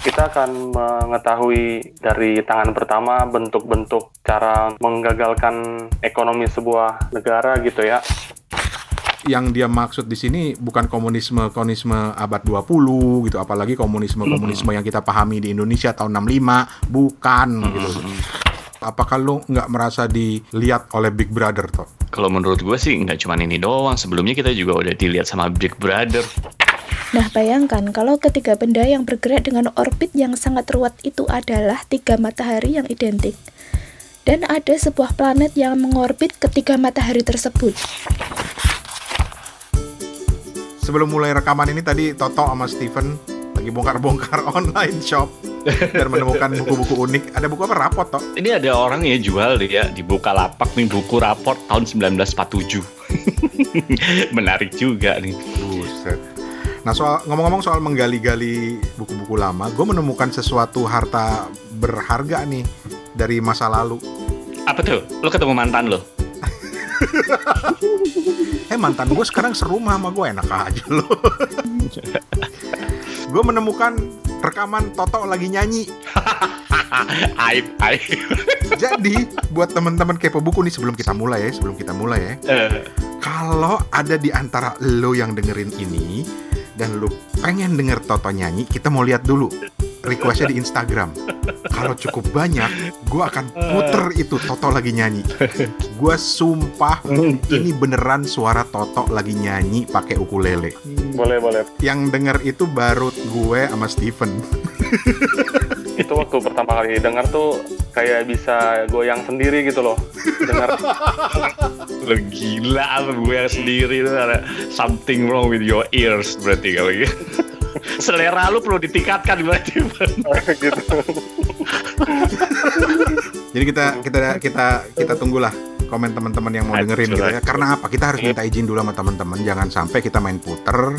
kita akan mengetahui dari tangan pertama bentuk-bentuk cara menggagalkan ekonomi sebuah negara gitu ya. Yang dia maksud di sini bukan komunisme komunisme abad 20 gitu, apalagi komunisme komunisme yang kita pahami di Indonesia tahun 65, bukan gitu. Apakah lu nggak merasa dilihat oleh Big Brother toh? Kalau menurut gue sih nggak cuma ini doang. Sebelumnya kita juga udah dilihat sama Big Brother. Nah, bayangkan kalau ketiga benda yang bergerak dengan orbit yang sangat ruwet itu adalah tiga matahari yang identik. Dan ada sebuah planet yang mengorbit ketiga matahari tersebut. Sebelum mulai rekaman ini tadi Toto sama Steven lagi bongkar-bongkar online shop dan menemukan buku-buku unik. Ada buku apa? Rapot toh? Ini ada orang ya jual ya di Bukalapak nih buku raport tahun 1947. Menarik juga nih. Buset. Nah soal ngomong-ngomong soal menggali-gali buku-buku lama, gue menemukan sesuatu harta berharga nih dari masa lalu. Apa tuh? Lo ketemu mantan lo? Eh mantan gue sekarang serumah sama gue enak aja loh. gue menemukan rekaman Toto lagi nyanyi. aib, aib. Jadi buat teman-teman kepo buku nih sebelum kita mulai ya, sebelum kita mulai ya. Eh, Kalau ada di antara lo yang dengerin ini dan lo pengen denger Toto nyanyi, kita mau lihat dulu requestnya di Instagram. Kalau cukup banyak, gue akan puter itu Toto lagi nyanyi. Gue sumpah ini beneran suara Toto lagi nyanyi pakai ukulele. Boleh, boleh. Yang denger itu baru gue sama Steven. Itu waktu pertama kali dengar tuh kayak bisa goyang sendiri gitu loh. Dengar lo gila apa gue yang sendiri itu ada something wrong with your ears berarti kalau gitu. Selera lu perlu ditingkatkan berarti. gitu. Jadi kita kita kita kita tunggulah komen teman-teman yang mau dengerin gitu ya. Karena apa? Kita harus minta izin dulu sama teman-teman. Jangan sampai kita main puter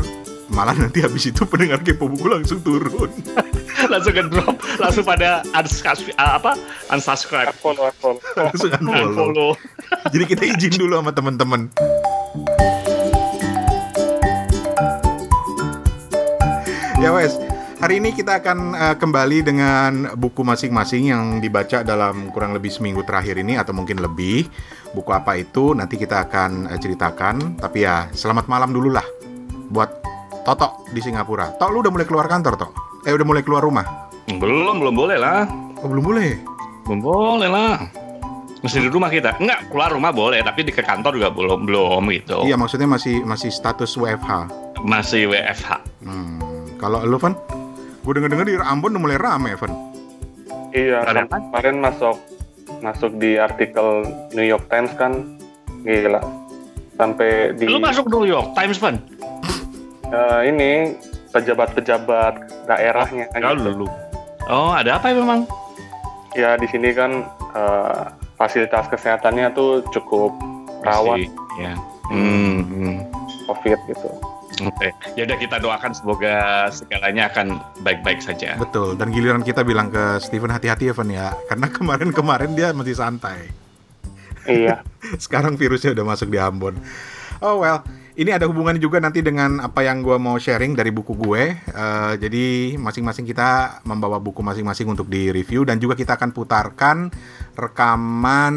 malah nanti habis itu pendengar kepo buku langsung turun. langsung ke drop, langsung pada unsubscribe apa? Unsubscribe. Follow, follow. langsung unfollow. Unfollow. Jadi kita izin dulu sama teman-teman. Ya wes, hari ini kita akan eh, kembali dengan buku masing-masing yang dibaca dalam kurang lebih seminggu terakhir ini atau mungkin lebih. Buku apa itu nanti kita akan eh, ceritakan. Tapi ya selamat malam dulu lah buat Toto di Singapura. Tok, lu udah mulai keluar kantor, Tok? Eh udah mulai keluar rumah? Belum, belum boleh lah. Oh belum boleh. Belum boleh lah. Mesti di rumah kita. Enggak, keluar rumah boleh, tapi di ke kantor juga belum belum gitu. Iya maksudnya masih masih status WFH. Masih WFH. Hmm, kalau lu Van, gue denger-denger di Ambon udah mulai rame, Van. Iya, Ada kan kemarin masuk masuk di artikel New York Times kan gila. Sampai di Lu masuk New York Times, Van? Eh, ini pejabat-pejabat daerahnya kan. lu. Oh, ada apa ya memang? Ya di sini kan eh, fasilitas kesehatannya tuh cukup rawan Masih, Ya. Hmm, hmm. COVID gitu. Oke. Ya udah kita doakan semoga segalanya akan baik-baik saja. Betul, dan giliran kita bilang ke Steven hati-hati ya, Van ya. Karena kemarin-kemarin dia masih santai. iya. Sekarang virusnya udah masuk di Ambon. Oh well, ini ada hubungannya juga nanti dengan apa yang gue mau sharing dari buku gue. Eh, jadi masing-masing kita membawa buku masing-masing untuk di-review dan juga kita akan putarkan rekaman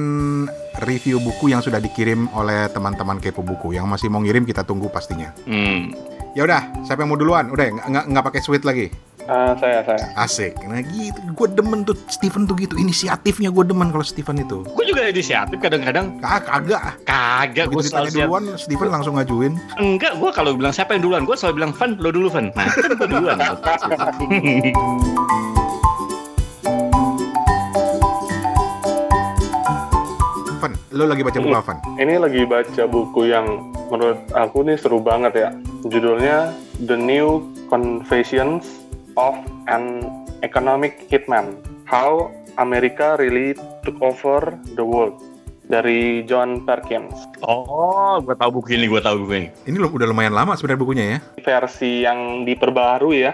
review buku yang sudah dikirim oleh teman-teman kepo buku. Yang masih mau ngirim kita tunggu pastinya. Hmm. Ya udah, siapa yang mau duluan? Udah, nggak nggak pakai sweet lagi. Eh, saya saya. Asik. Nah gitu, gue demen tuh Steven tuh gitu. Inisiatifnya gue demen kalau Steven itu. Gue juga inisiatif kadang-kadang. Kagak, kagak. Kagak, gue selalu ditanya siap. duluan, Steven langsung ngajuin. Enggak, gue kalau bilang siapa yang duluan, gue selalu bilang Van, lo dulu Van. Nah, kan gue duluan. Van, lo lagi baca buku apa, Van? Ini lagi baca buku yang menurut aku nih seru banget ya. Judulnya The New Confessions of an Economic Hitman. How America Really Took Over the World dari John Perkins. oh, gue tahu buku ini, gue tahu buku ini. Ini lo udah lumayan lama sebenarnya bukunya ya. Versi yang diperbaharui ya.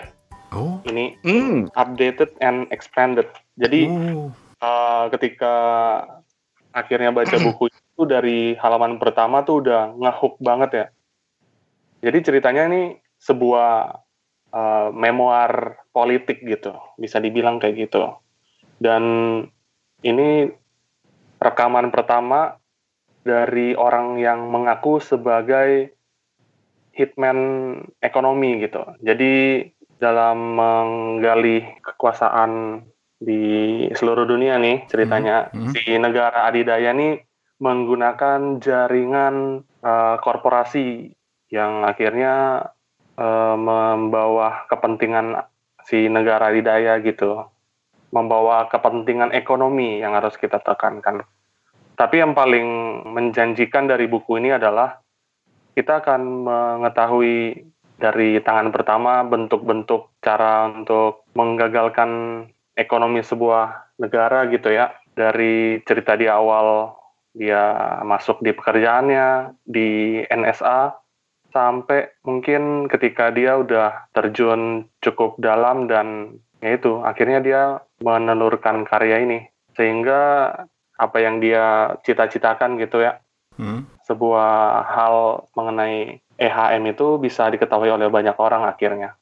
Oh. Ini Hmm, updated and expanded. Jadi Oh. uh, ketika akhirnya baca buku itu dari halaman pertama tuh udah ngehook banget ya. Jadi ceritanya ini sebuah uh, memoir politik gitu, bisa dibilang kayak gitu. Dan ini rekaman pertama dari orang yang mengaku sebagai hitman ekonomi gitu. Jadi dalam menggali kekuasaan di seluruh dunia nih ceritanya hmm. Hmm. si negara adidaya nih menggunakan jaringan uh, korporasi yang akhirnya uh, membawa kepentingan si negara adidaya gitu membawa kepentingan ekonomi yang harus kita tekankan. Tapi yang paling menjanjikan dari buku ini adalah kita akan mengetahui dari tangan pertama bentuk-bentuk cara untuk menggagalkan ekonomi sebuah negara gitu ya. Dari cerita di awal dia masuk di pekerjaannya, di NSA, sampai mungkin ketika dia udah terjun cukup dalam dan ya itu akhirnya dia menelurkan karya ini sehingga apa yang dia cita-citakan gitu ya hmm. sebuah hal mengenai EHM itu bisa diketahui oleh banyak orang akhirnya.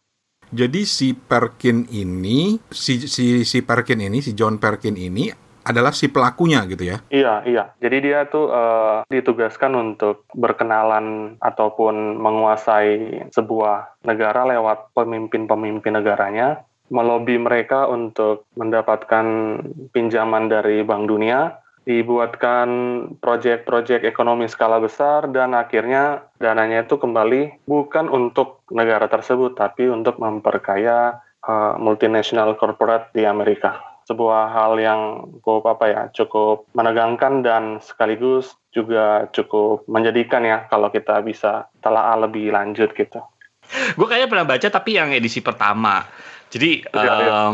Jadi si Perkin ini, si si si Perkin ini, si John Perkin ini adalah si pelakunya gitu ya? Iya, iya. Jadi dia tuh uh, ditugaskan untuk berkenalan ataupun menguasai sebuah negara lewat pemimpin-pemimpin negaranya melobi mereka untuk mendapatkan pinjaman dari Bank Dunia, dibuatkan proyek-proyek ekonomi skala besar dan akhirnya dananya itu kembali bukan untuk negara tersebut tapi untuk memperkaya uh, multinational corporate di Amerika. Sebuah hal yang cukup apa ya, cukup menegangkan dan sekaligus juga cukup menjadikan ya kalau kita bisa telah lebih lanjut gitu. Gue kayaknya pernah baca tapi yang edisi pertama. Jadi ya, uh,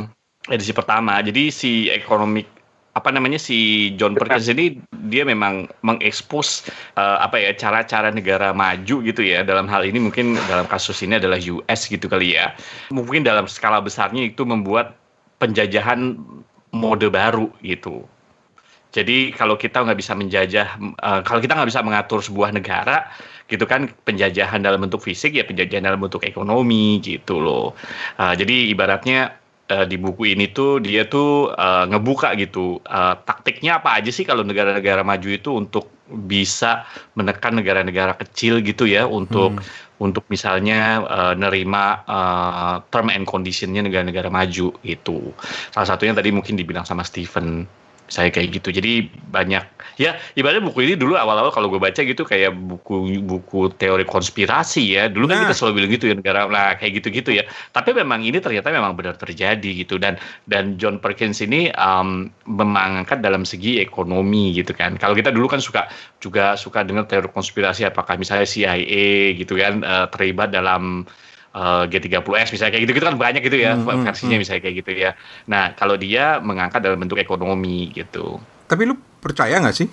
edisi pertama. Jadi si ekonomi apa namanya si John Perkins ini dia memang mengekspos uh, apa ya cara-cara negara maju gitu ya. Dalam hal ini mungkin dalam kasus ini adalah US gitu kali ya. Mungkin dalam skala besarnya itu membuat penjajahan mode baru gitu jadi kalau kita nggak bisa menjajah uh, kalau kita nggak bisa mengatur sebuah negara gitu kan penjajahan dalam bentuk fisik ya penjajahan dalam bentuk ekonomi gitu loh. Uh, jadi ibaratnya uh, di buku ini tuh dia tuh uh, ngebuka gitu uh, taktiknya apa aja sih kalau negara-negara maju itu untuk bisa menekan negara-negara kecil gitu ya untuk hmm. Untuk misalnya uh, nerima uh, term and conditionnya negara-negara maju itu salah satunya tadi mungkin dibilang sama Stephen saya kayak gitu. Jadi banyak ya ibaratnya buku ini dulu awal-awal kalau gue baca gitu kayak buku buku teori konspirasi ya. Dulu kan nah. kita selalu bilang gitu ya negara lah kayak gitu-gitu ya. Tapi memang ini ternyata memang benar terjadi gitu. Dan dan John Perkins ini um, memangkat dalam segi ekonomi gitu kan. Kalau kita dulu kan suka juga suka dengar teori konspirasi apakah misalnya CIA gitu kan uh, terlibat dalam uh, G30S misalnya kayak gitu-gitu kan banyak gitu ya hmm, hmm versinya hmm. misalnya kayak gitu ya. Nah kalau dia mengangkat dalam bentuk ekonomi gitu. Tapi lu percaya nggak sih?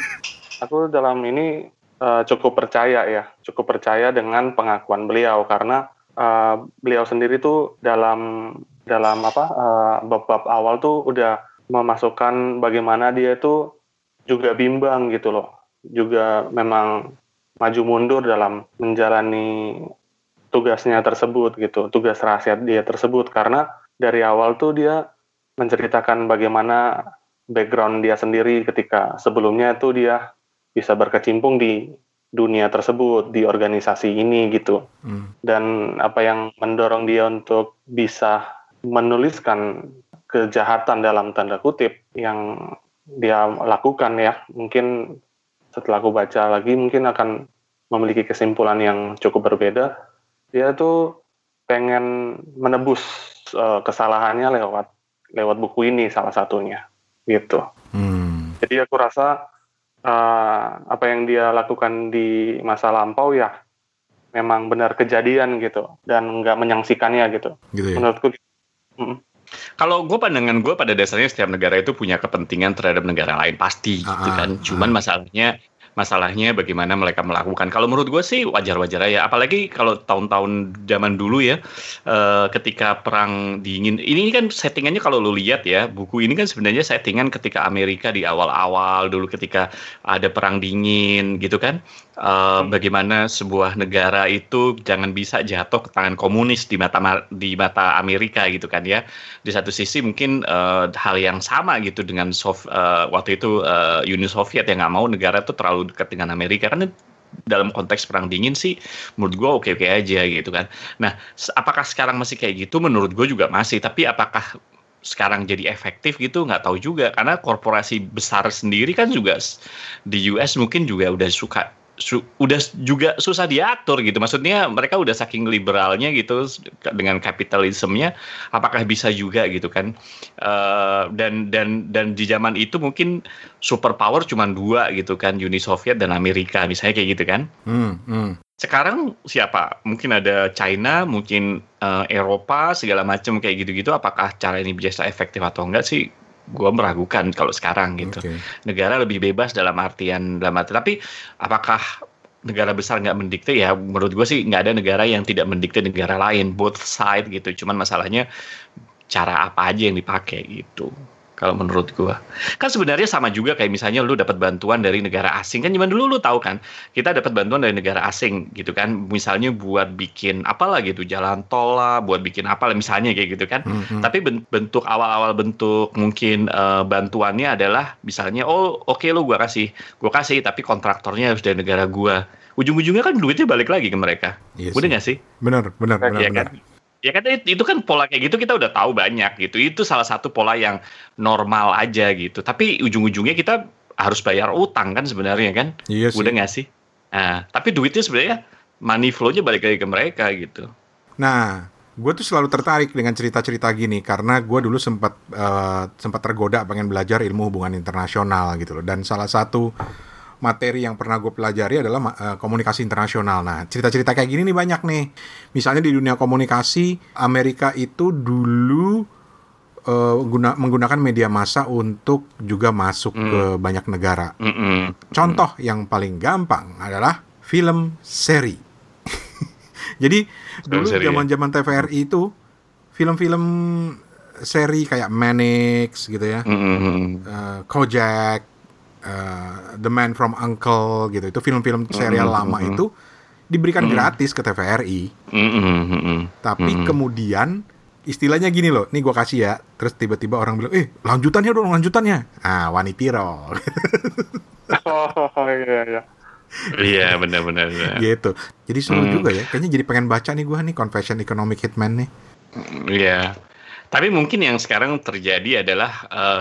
Aku dalam ini uh, cukup percaya ya, cukup percaya dengan pengakuan beliau karena uh, beliau sendiri tuh dalam dalam apa uh, bab-bab awal tuh udah memasukkan bagaimana dia tuh juga bimbang gitu loh, juga memang maju mundur dalam menjalani tugasnya tersebut gitu, tugas rahasia dia tersebut. Karena dari awal tuh dia menceritakan bagaimana background dia sendiri ketika sebelumnya tuh dia bisa berkecimpung di dunia tersebut di organisasi ini gitu. Hmm. dan apa yang mendorong dia untuk bisa menuliskan kejahatan dalam tanda kutip yang dia lakukan ya mungkin setelah aku baca lagi mungkin akan memiliki kesimpulan yang cukup berbeda dia tuh pengen menebus uh, kesalahannya lewat lewat buku ini salah satunya gitu. Hmm. Jadi aku rasa uh, apa yang dia lakukan di masa lampau ya memang benar kejadian gitu dan nggak menyangsikannya gitu. gitu ya? Menurutku. Mm. Kalau gue pandangan gue pada dasarnya setiap negara itu punya kepentingan terhadap negara lain pasti, gitu ah, gitu kan. Ah. Cuman masalahnya masalahnya bagaimana mereka melakukan. Kalau menurut gue sih wajar-wajar aja. Apalagi kalau tahun-tahun zaman dulu ya, uh, ketika perang dingin. Ini kan settingannya kalau lo lihat ya, buku ini kan sebenarnya settingan ketika Amerika di awal-awal dulu ketika ada perang dingin gitu kan. Uh, bagaimana sebuah negara itu jangan bisa jatuh ke tangan komunis di mata di mata Amerika gitu kan ya. Di satu sisi mungkin uh, hal yang sama gitu dengan Sov uh, waktu itu uh, Uni Soviet yang nggak mau negara itu terlalu dekat dengan Amerika kan dalam konteks perang dingin sih menurut gue oke oke aja gitu kan. Nah apakah sekarang masih kayak gitu? Menurut gue juga masih. Tapi apakah sekarang jadi efektif gitu nggak tahu juga karena korporasi besar sendiri kan juga di US mungkin juga udah suka su udah juga susah diatur gitu. Maksudnya mereka udah saking liberalnya gitu dengan kapitalismenya, apakah bisa juga gitu kan? Uh, dan dan dan di zaman itu mungkin superpower cuma dua gitu kan, Uni Soviet dan Amerika misalnya kayak gitu kan? Hmm, hmm. Sekarang siapa? Mungkin ada China, mungkin uh, Eropa, segala macam kayak gitu-gitu. Apakah cara ini bisa efektif atau enggak sih? Gue meragukan kalau sekarang gitu. Okay. Negara lebih bebas dalam artian dalam arti. Tapi apakah negara besar nggak mendikte ya? Menurut gue sih nggak ada negara yang tidak mendikte negara lain, both side gitu. Cuman masalahnya cara apa aja yang dipakai gitu kalau menurut gua. Kan sebenarnya sama juga kayak misalnya lu dapat bantuan dari negara asing kan zaman dulu lu tahu kan, kita dapat bantuan dari negara asing gitu kan, misalnya buat bikin apalah gitu, jalan tol lah, buat bikin apa lah misalnya kayak gitu kan. Mm -hmm. Tapi bentuk awal-awal bentuk mungkin uh, bantuannya adalah misalnya oh oke okay, lu gua kasih, gua kasih tapi kontraktornya harus dari negara gua. Ujung-ujungnya kan duitnya balik lagi ke mereka. Yes, iya Udah nggak sih? Benar, benar, benar, ya, benar. Kan? Ya kan itu kan pola kayak gitu kita udah tahu banyak gitu. Itu salah satu pola yang normal aja gitu. Tapi ujung-ujungnya kita harus bayar utang kan sebenarnya kan. Iya sih. Udah nggak sih? Nah, tapi duitnya sebenarnya money flow-nya balik lagi ke mereka gitu. Nah, gue tuh selalu tertarik dengan cerita-cerita gini karena gue dulu sempat uh, sempat tergoda pengen belajar ilmu hubungan internasional gitu loh. Dan salah satu materi yang pernah gue pelajari adalah uh, komunikasi internasional. Nah, cerita-cerita kayak gini nih banyak nih. Misalnya di dunia komunikasi, Amerika itu dulu uh, guna, menggunakan media massa untuk juga masuk mm. ke banyak negara. Mm -mm. Contoh mm. yang paling gampang adalah film seri. Jadi film dulu ya? zaman-zaman ya? TVRI itu film-film seri kayak Manix gitu ya, mm -hmm. uh, Kojak, uh, The Man from Uncle gitu. Itu film-film serial mm -hmm. lama itu diberikan mm -hmm. gratis ke TVRI mm -hmm. tapi mm -hmm. kemudian istilahnya gini loh nih gue kasih ya. Terus tiba-tiba orang bilang eh lanjutannya dong lanjutannya. Ah wanitiro oh iya iya. Iya benar-benar gitu. Jadi seru hmm. juga ya. Kayaknya jadi pengen baca nih gue nih Confession Economic Hitman nih. Iya tapi mungkin yang sekarang terjadi adalah uh,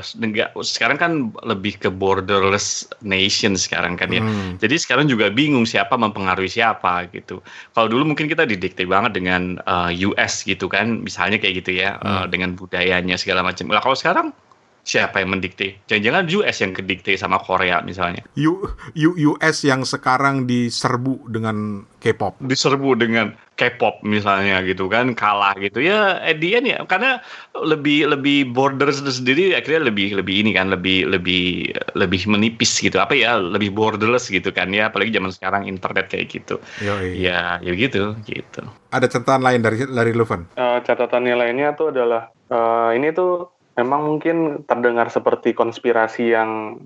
sekarang kan lebih ke borderless nation sekarang kan ya. Hmm. Jadi sekarang juga bingung siapa mempengaruhi siapa gitu. Kalau dulu mungkin kita didikte banget dengan uh, eh, US gitu kan, misalnya kayak gitu ya, hmm. uh, dengan budayanya segala macam. Nah kalau sekarang siapa yang mendikte? Jangan-jangan US yang kedikte sama Korea misalnya. U, U, US yang sekarang diserbu dengan K-pop. Diserbu dengan K-pop misalnya gitu kan, kalah gitu ya. At the end ya, karena lebih lebih borders sendiri akhirnya lebih lebih ini kan, lebih lebih lebih menipis gitu. Apa ya, lebih borderless gitu kan ya. Apalagi zaman sekarang internet kayak gitu. Yoi. Ya, ya gitu, gitu. Ada catatan lain dari dari Luven? Uh, catatan lainnya tuh adalah uh, ini tuh memang mungkin terdengar seperti konspirasi yang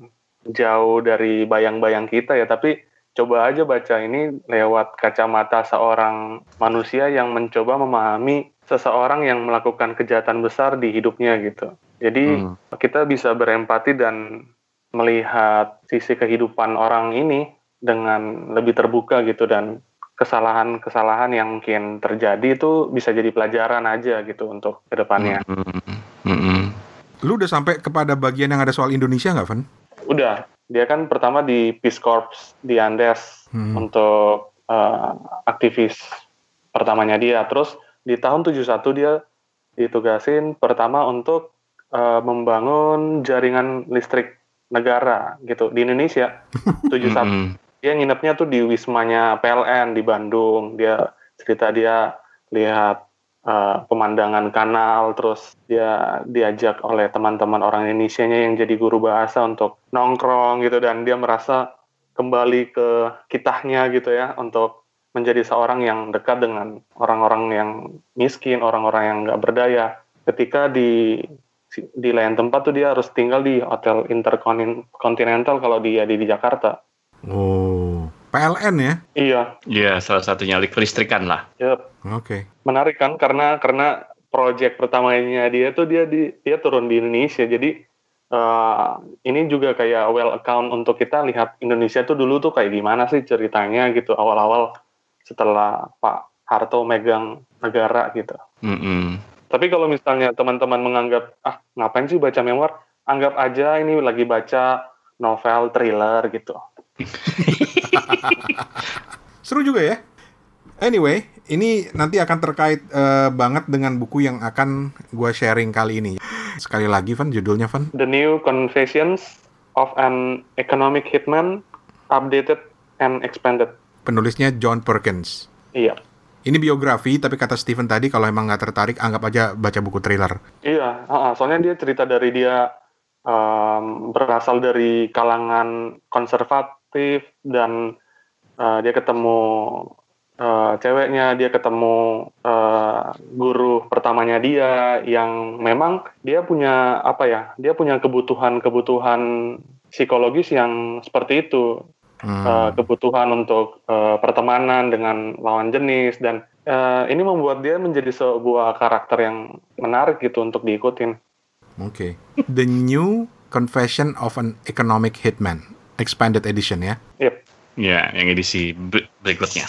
jauh dari bayang-bayang kita ya, tapi coba aja baca ini lewat kacamata seorang manusia yang mencoba memahami seseorang yang melakukan kejahatan besar di hidupnya gitu. Jadi hmm. kita bisa berempati dan melihat sisi kehidupan orang ini dengan lebih terbuka gitu dan kesalahan-kesalahan yang mungkin terjadi itu bisa jadi pelajaran aja gitu untuk ke depannya. Mm -hmm. Mm -hmm. Lu udah sampai kepada bagian yang ada soal Indonesia nggak, Van? Udah. Dia kan pertama di Peace Corps di Andes hmm. untuk uh, aktivis pertamanya dia. Terus di tahun 71 dia ditugasin pertama untuk uh, membangun jaringan listrik negara gitu di Indonesia. 71 hmm. dia nginepnya tuh di wismanya PLN di Bandung. Dia cerita dia lihat uh, pemandangan kanal, terus dia diajak oleh teman-teman orang Indonesia-nya yang jadi guru bahasa untuk nongkrong gitu dan dia merasa kembali ke kitahnya gitu ya untuk menjadi seorang yang dekat dengan orang-orang yang miskin, orang-orang yang nggak berdaya. Ketika di di lain tempat tuh dia harus tinggal di hotel interkontinental kalau dia di, di Jakarta. Oh, PLN ya? Iya. Iya, salah satunya kelistrikan lah. Yep. Oke. Menarik kan karena karena project pertamanya dia tuh dia di dia turun di Indonesia. Jadi uh, ini juga kayak well account untuk kita lihat Indonesia tuh dulu tuh kayak gimana sih ceritanya gitu awal-awal setelah Pak Harto megang negara gitu. Mm -mm. Tapi kalau misalnya teman-teman menganggap ah ngapain sih baca memoir, anggap aja ini lagi baca novel thriller gitu. Seru juga ya. Anyway, ini nanti akan terkait uh, banget dengan buku yang akan gue sharing kali ini. Sekali lagi, Van, judulnya, Van? The New Confessions of an Economic Hitman, Updated and Expanded. Penulisnya John Perkins. Iya. Ini biografi, tapi kata Stephen tadi kalau emang nggak tertarik, anggap aja baca buku thriller. Iya, uh, soalnya dia cerita dari dia um, berasal dari kalangan konservatif dan uh, dia ketemu uh, ceweknya, dia ketemu uh, guru pertamanya dia yang memang dia punya apa ya? Dia punya kebutuhan-kebutuhan psikologis yang seperti itu. Hmm. Uh, kebutuhan untuk uh, pertemanan dengan lawan jenis dan uh, ini membuat dia menjadi sebuah karakter yang menarik gitu untuk diikutin. Oke. Okay. The New Confession of an Economic Hitman, expanded edition ya? Yep. Ya, yang edisi berikutnya.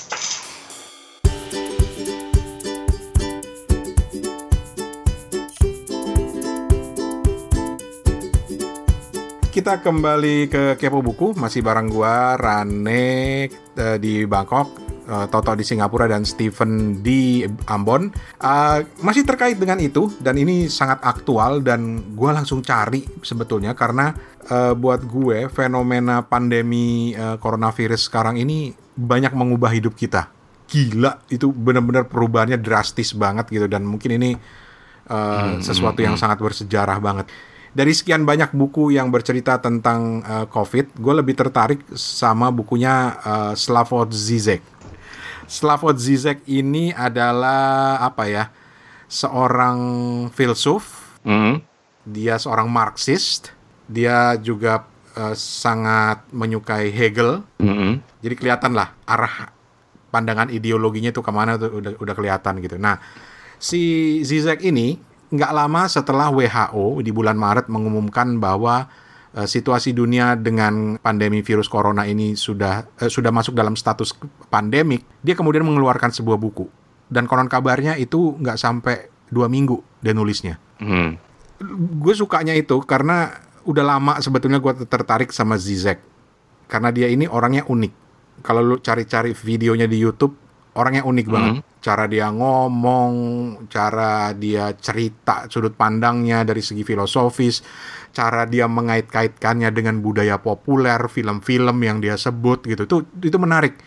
kita kembali ke Kepo Buku, masih bareng gua Rane uh, di Bangkok, uh, Toto di Singapura dan Steven di Ambon. Uh, masih terkait dengan itu dan ini sangat aktual dan gua langsung cari sebetulnya karena uh, buat gue fenomena pandemi uh, coronavirus sekarang ini banyak mengubah hidup kita. Gila, itu benar-benar perubahannya drastis banget gitu dan mungkin ini uh, hmm, sesuatu yang hmm. sangat bersejarah banget dari sekian banyak buku yang bercerita tentang uh, COVID, gue lebih tertarik sama bukunya uh, Slavoj Zizek. Slavoj Zizek ini adalah apa ya? Seorang filsuf. Mm. Dia seorang Marxist. Dia juga uh, sangat menyukai Hegel. Mm -hmm. Jadi kelihatan lah arah pandangan ideologinya itu ke mana tuh udah udah kelihatan gitu. Nah, si Zizek ini nggak lama setelah WHO di bulan Maret mengumumkan bahwa uh, situasi dunia dengan pandemi virus corona ini sudah uh, sudah masuk dalam status pandemik, dia kemudian mengeluarkan sebuah buku dan konon kabarnya itu nggak sampai dua minggu dia nulisnya. Hmm. Gue sukanya itu karena udah lama sebetulnya gue tertarik sama Zizek karena dia ini orangnya unik. Kalau lu cari-cari videonya di YouTube, orangnya unik banget. Hmm cara dia ngomong, cara dia cerita sudut pandangnya dari segi filosofis, cara dia mengait-kaitkannya dengan budaya populer, film-film yang dia sebut gitu. Itu itu menarik.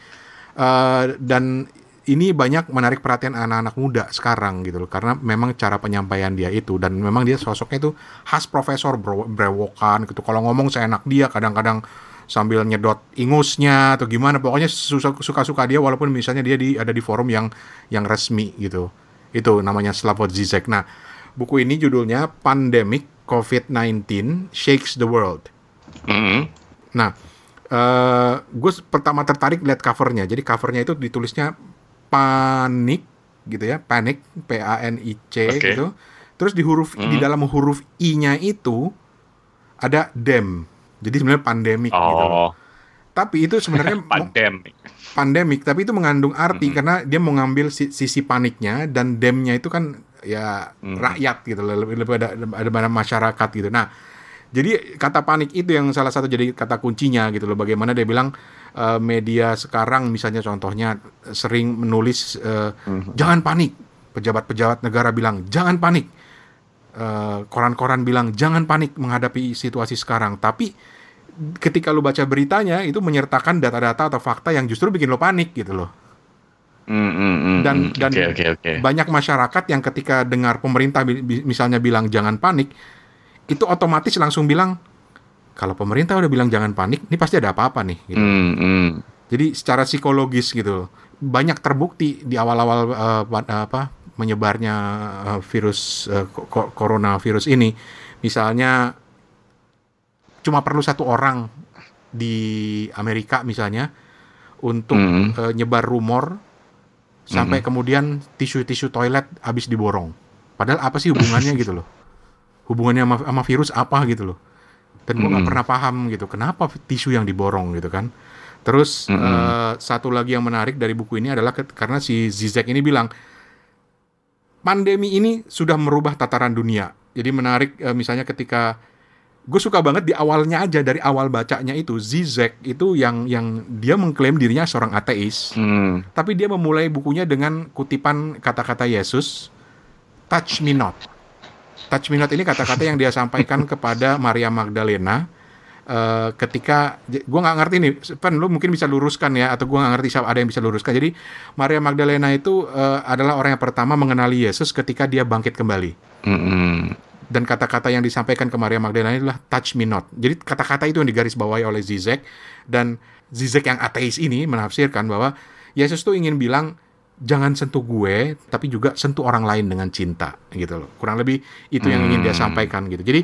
Uh, dan ini banyak menarik perhatian anak-anak muda sekarang gitu loh karena memang cara penyampaian dia itu dan memang dia sosoknya itu khas profesor brewokan gitu kalau ngomong seenak dia kadang-kadang sambil nyedot ingusnya atau gimana. Pokoknya suka-suka dia walaupun misalnya dia di ada di forum yang yang resmi gitu. Itu namanya Slavoj Zizek nah buku ini judulnya Pandemic COVID-19 Shakes the World. Mm -hmm. nah uh, eh, gue pertama tertarik lihat covernya. Jadi covernya itu ditulisnya panik gitu ya. Panic P A N I C okay. gitu. Terus di huruf mm -hmm. di dalam huruf i-nya itu ada dem jadi sebenarnya pandemik gitu oh. gitu. Tapi itu sebenarnya pandemik. Pandemik, tapi itu mengandung arti mm -hmm. karena dia mau ngambil sisi paniknya dan demnya itu kan ya mm -hmm. rakyat gitu lebih, lebih ada ada pada masyarakat gitu. Nah, jadi kata panik itu yang salah satu jadi kata kuncinya gitu loh. Bagaimana dia bilang uh, media sekarang misalnya contohnya sering menulis uh, mm -hmm. jangan panik. Pejabat-pejabat negara bilang jangan panik koran-koran uh, bilang jangan panik menghadapi situasi sekarang, tapi ketika lu baca beritanya itu menyertakan data-data atau fakta yang justru bikin lo panik gitu loh. Mm, mm, mm, dan mm. dan okay, okay, okay. banyak masyarakat yang ketika dengar pemerintah misalnya bilang jangan panik, itu otomatis langsung bilang kalau pemerintah udah bilang jangan panik, ini pasti ada apa-apa nih. Gitu. Mm, mm. Jadi secara psikologis gitu banyak terbukti di awal-awal uh, apa menyebarnya uh, virus uh, coronavirus ini misalnya cuma perlu satu orang di Amerika misalnya untuk Hmm. eh, nyebar rumor sampai kemudian tisu-tisu toilet habis diborong. Padahal apa sih hubungannya gitu loh? Hubungannya sama, sama virus apa gitu loh? Dan gue Mm. pernah paham gitu. Kenapa tisu yang diborong gitu kan? Terus Mm-mm. eh, satu lagi yang menarik dari buku ini adalah karena si Zizek ini bilang pandemi ini sudah merubah tataran dunia. Jadi menarik eh, misalnya ketika gue suka banget di awalnya aja dari awal bacanya itu Zizek itu yang yang dia mengklaim dirinya seorang ateis Hmm. tapi dia memulai bukunya dengan kutipan kata-kata Yesus, "Touch me not." Touch me not ini kata-kata yang dia sampaikan kepada Maria Magdalena eh, ketika gue nggak ngerti nih, Pen, lu mungkin bisa luruskan ya, atau gue nggak ngerti siapa ada yang bisa luruskan. Jadi Maria Magdalena itu eh, adalah orang yang pertama mengenali Yesus ketika dia bangkit kembali. Hmm. Dan kata-kata yang disampaikan ke Maria Magdalena adalah touch me not. Jadi kata-kata itu yang digarisbawahi oleh Zizek dan Zizek yang ateis ini menafsirkan bahwa Yesus tuh ingin bilang jangan sentuh gue, tapi juga sentuh orang lain dengan cinta gitu loh. Kurang lebih itu yang ingin dia Hmm. sampaikan gitu. Jadi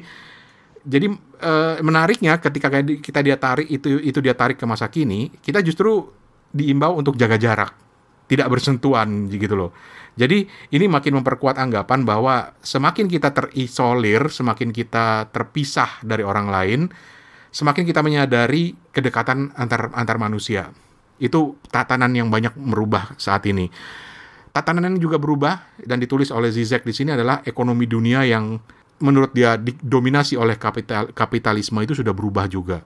jadi eh, menariknya ketika kita dia tarik itu itu dia tarik ke masa kini, kita justru diimbau untuk jaga jarak, tidak bersentuhan gitu loh. Jadi ini makin memperkuat anggapan bahwa semakin kita terisolir, semakin kita terpisah dari orang lain, semakin kita menyadari kedekatan antar antar manusia. Itu tatanan yang banyak merubah saat ini. Tatanan yang juga berubah dan ditulis oleh Zizek di sini adalah ekonomi dunia yang menurut dia didominasi oleh kapital kapitalisme itu sudah berubah juga.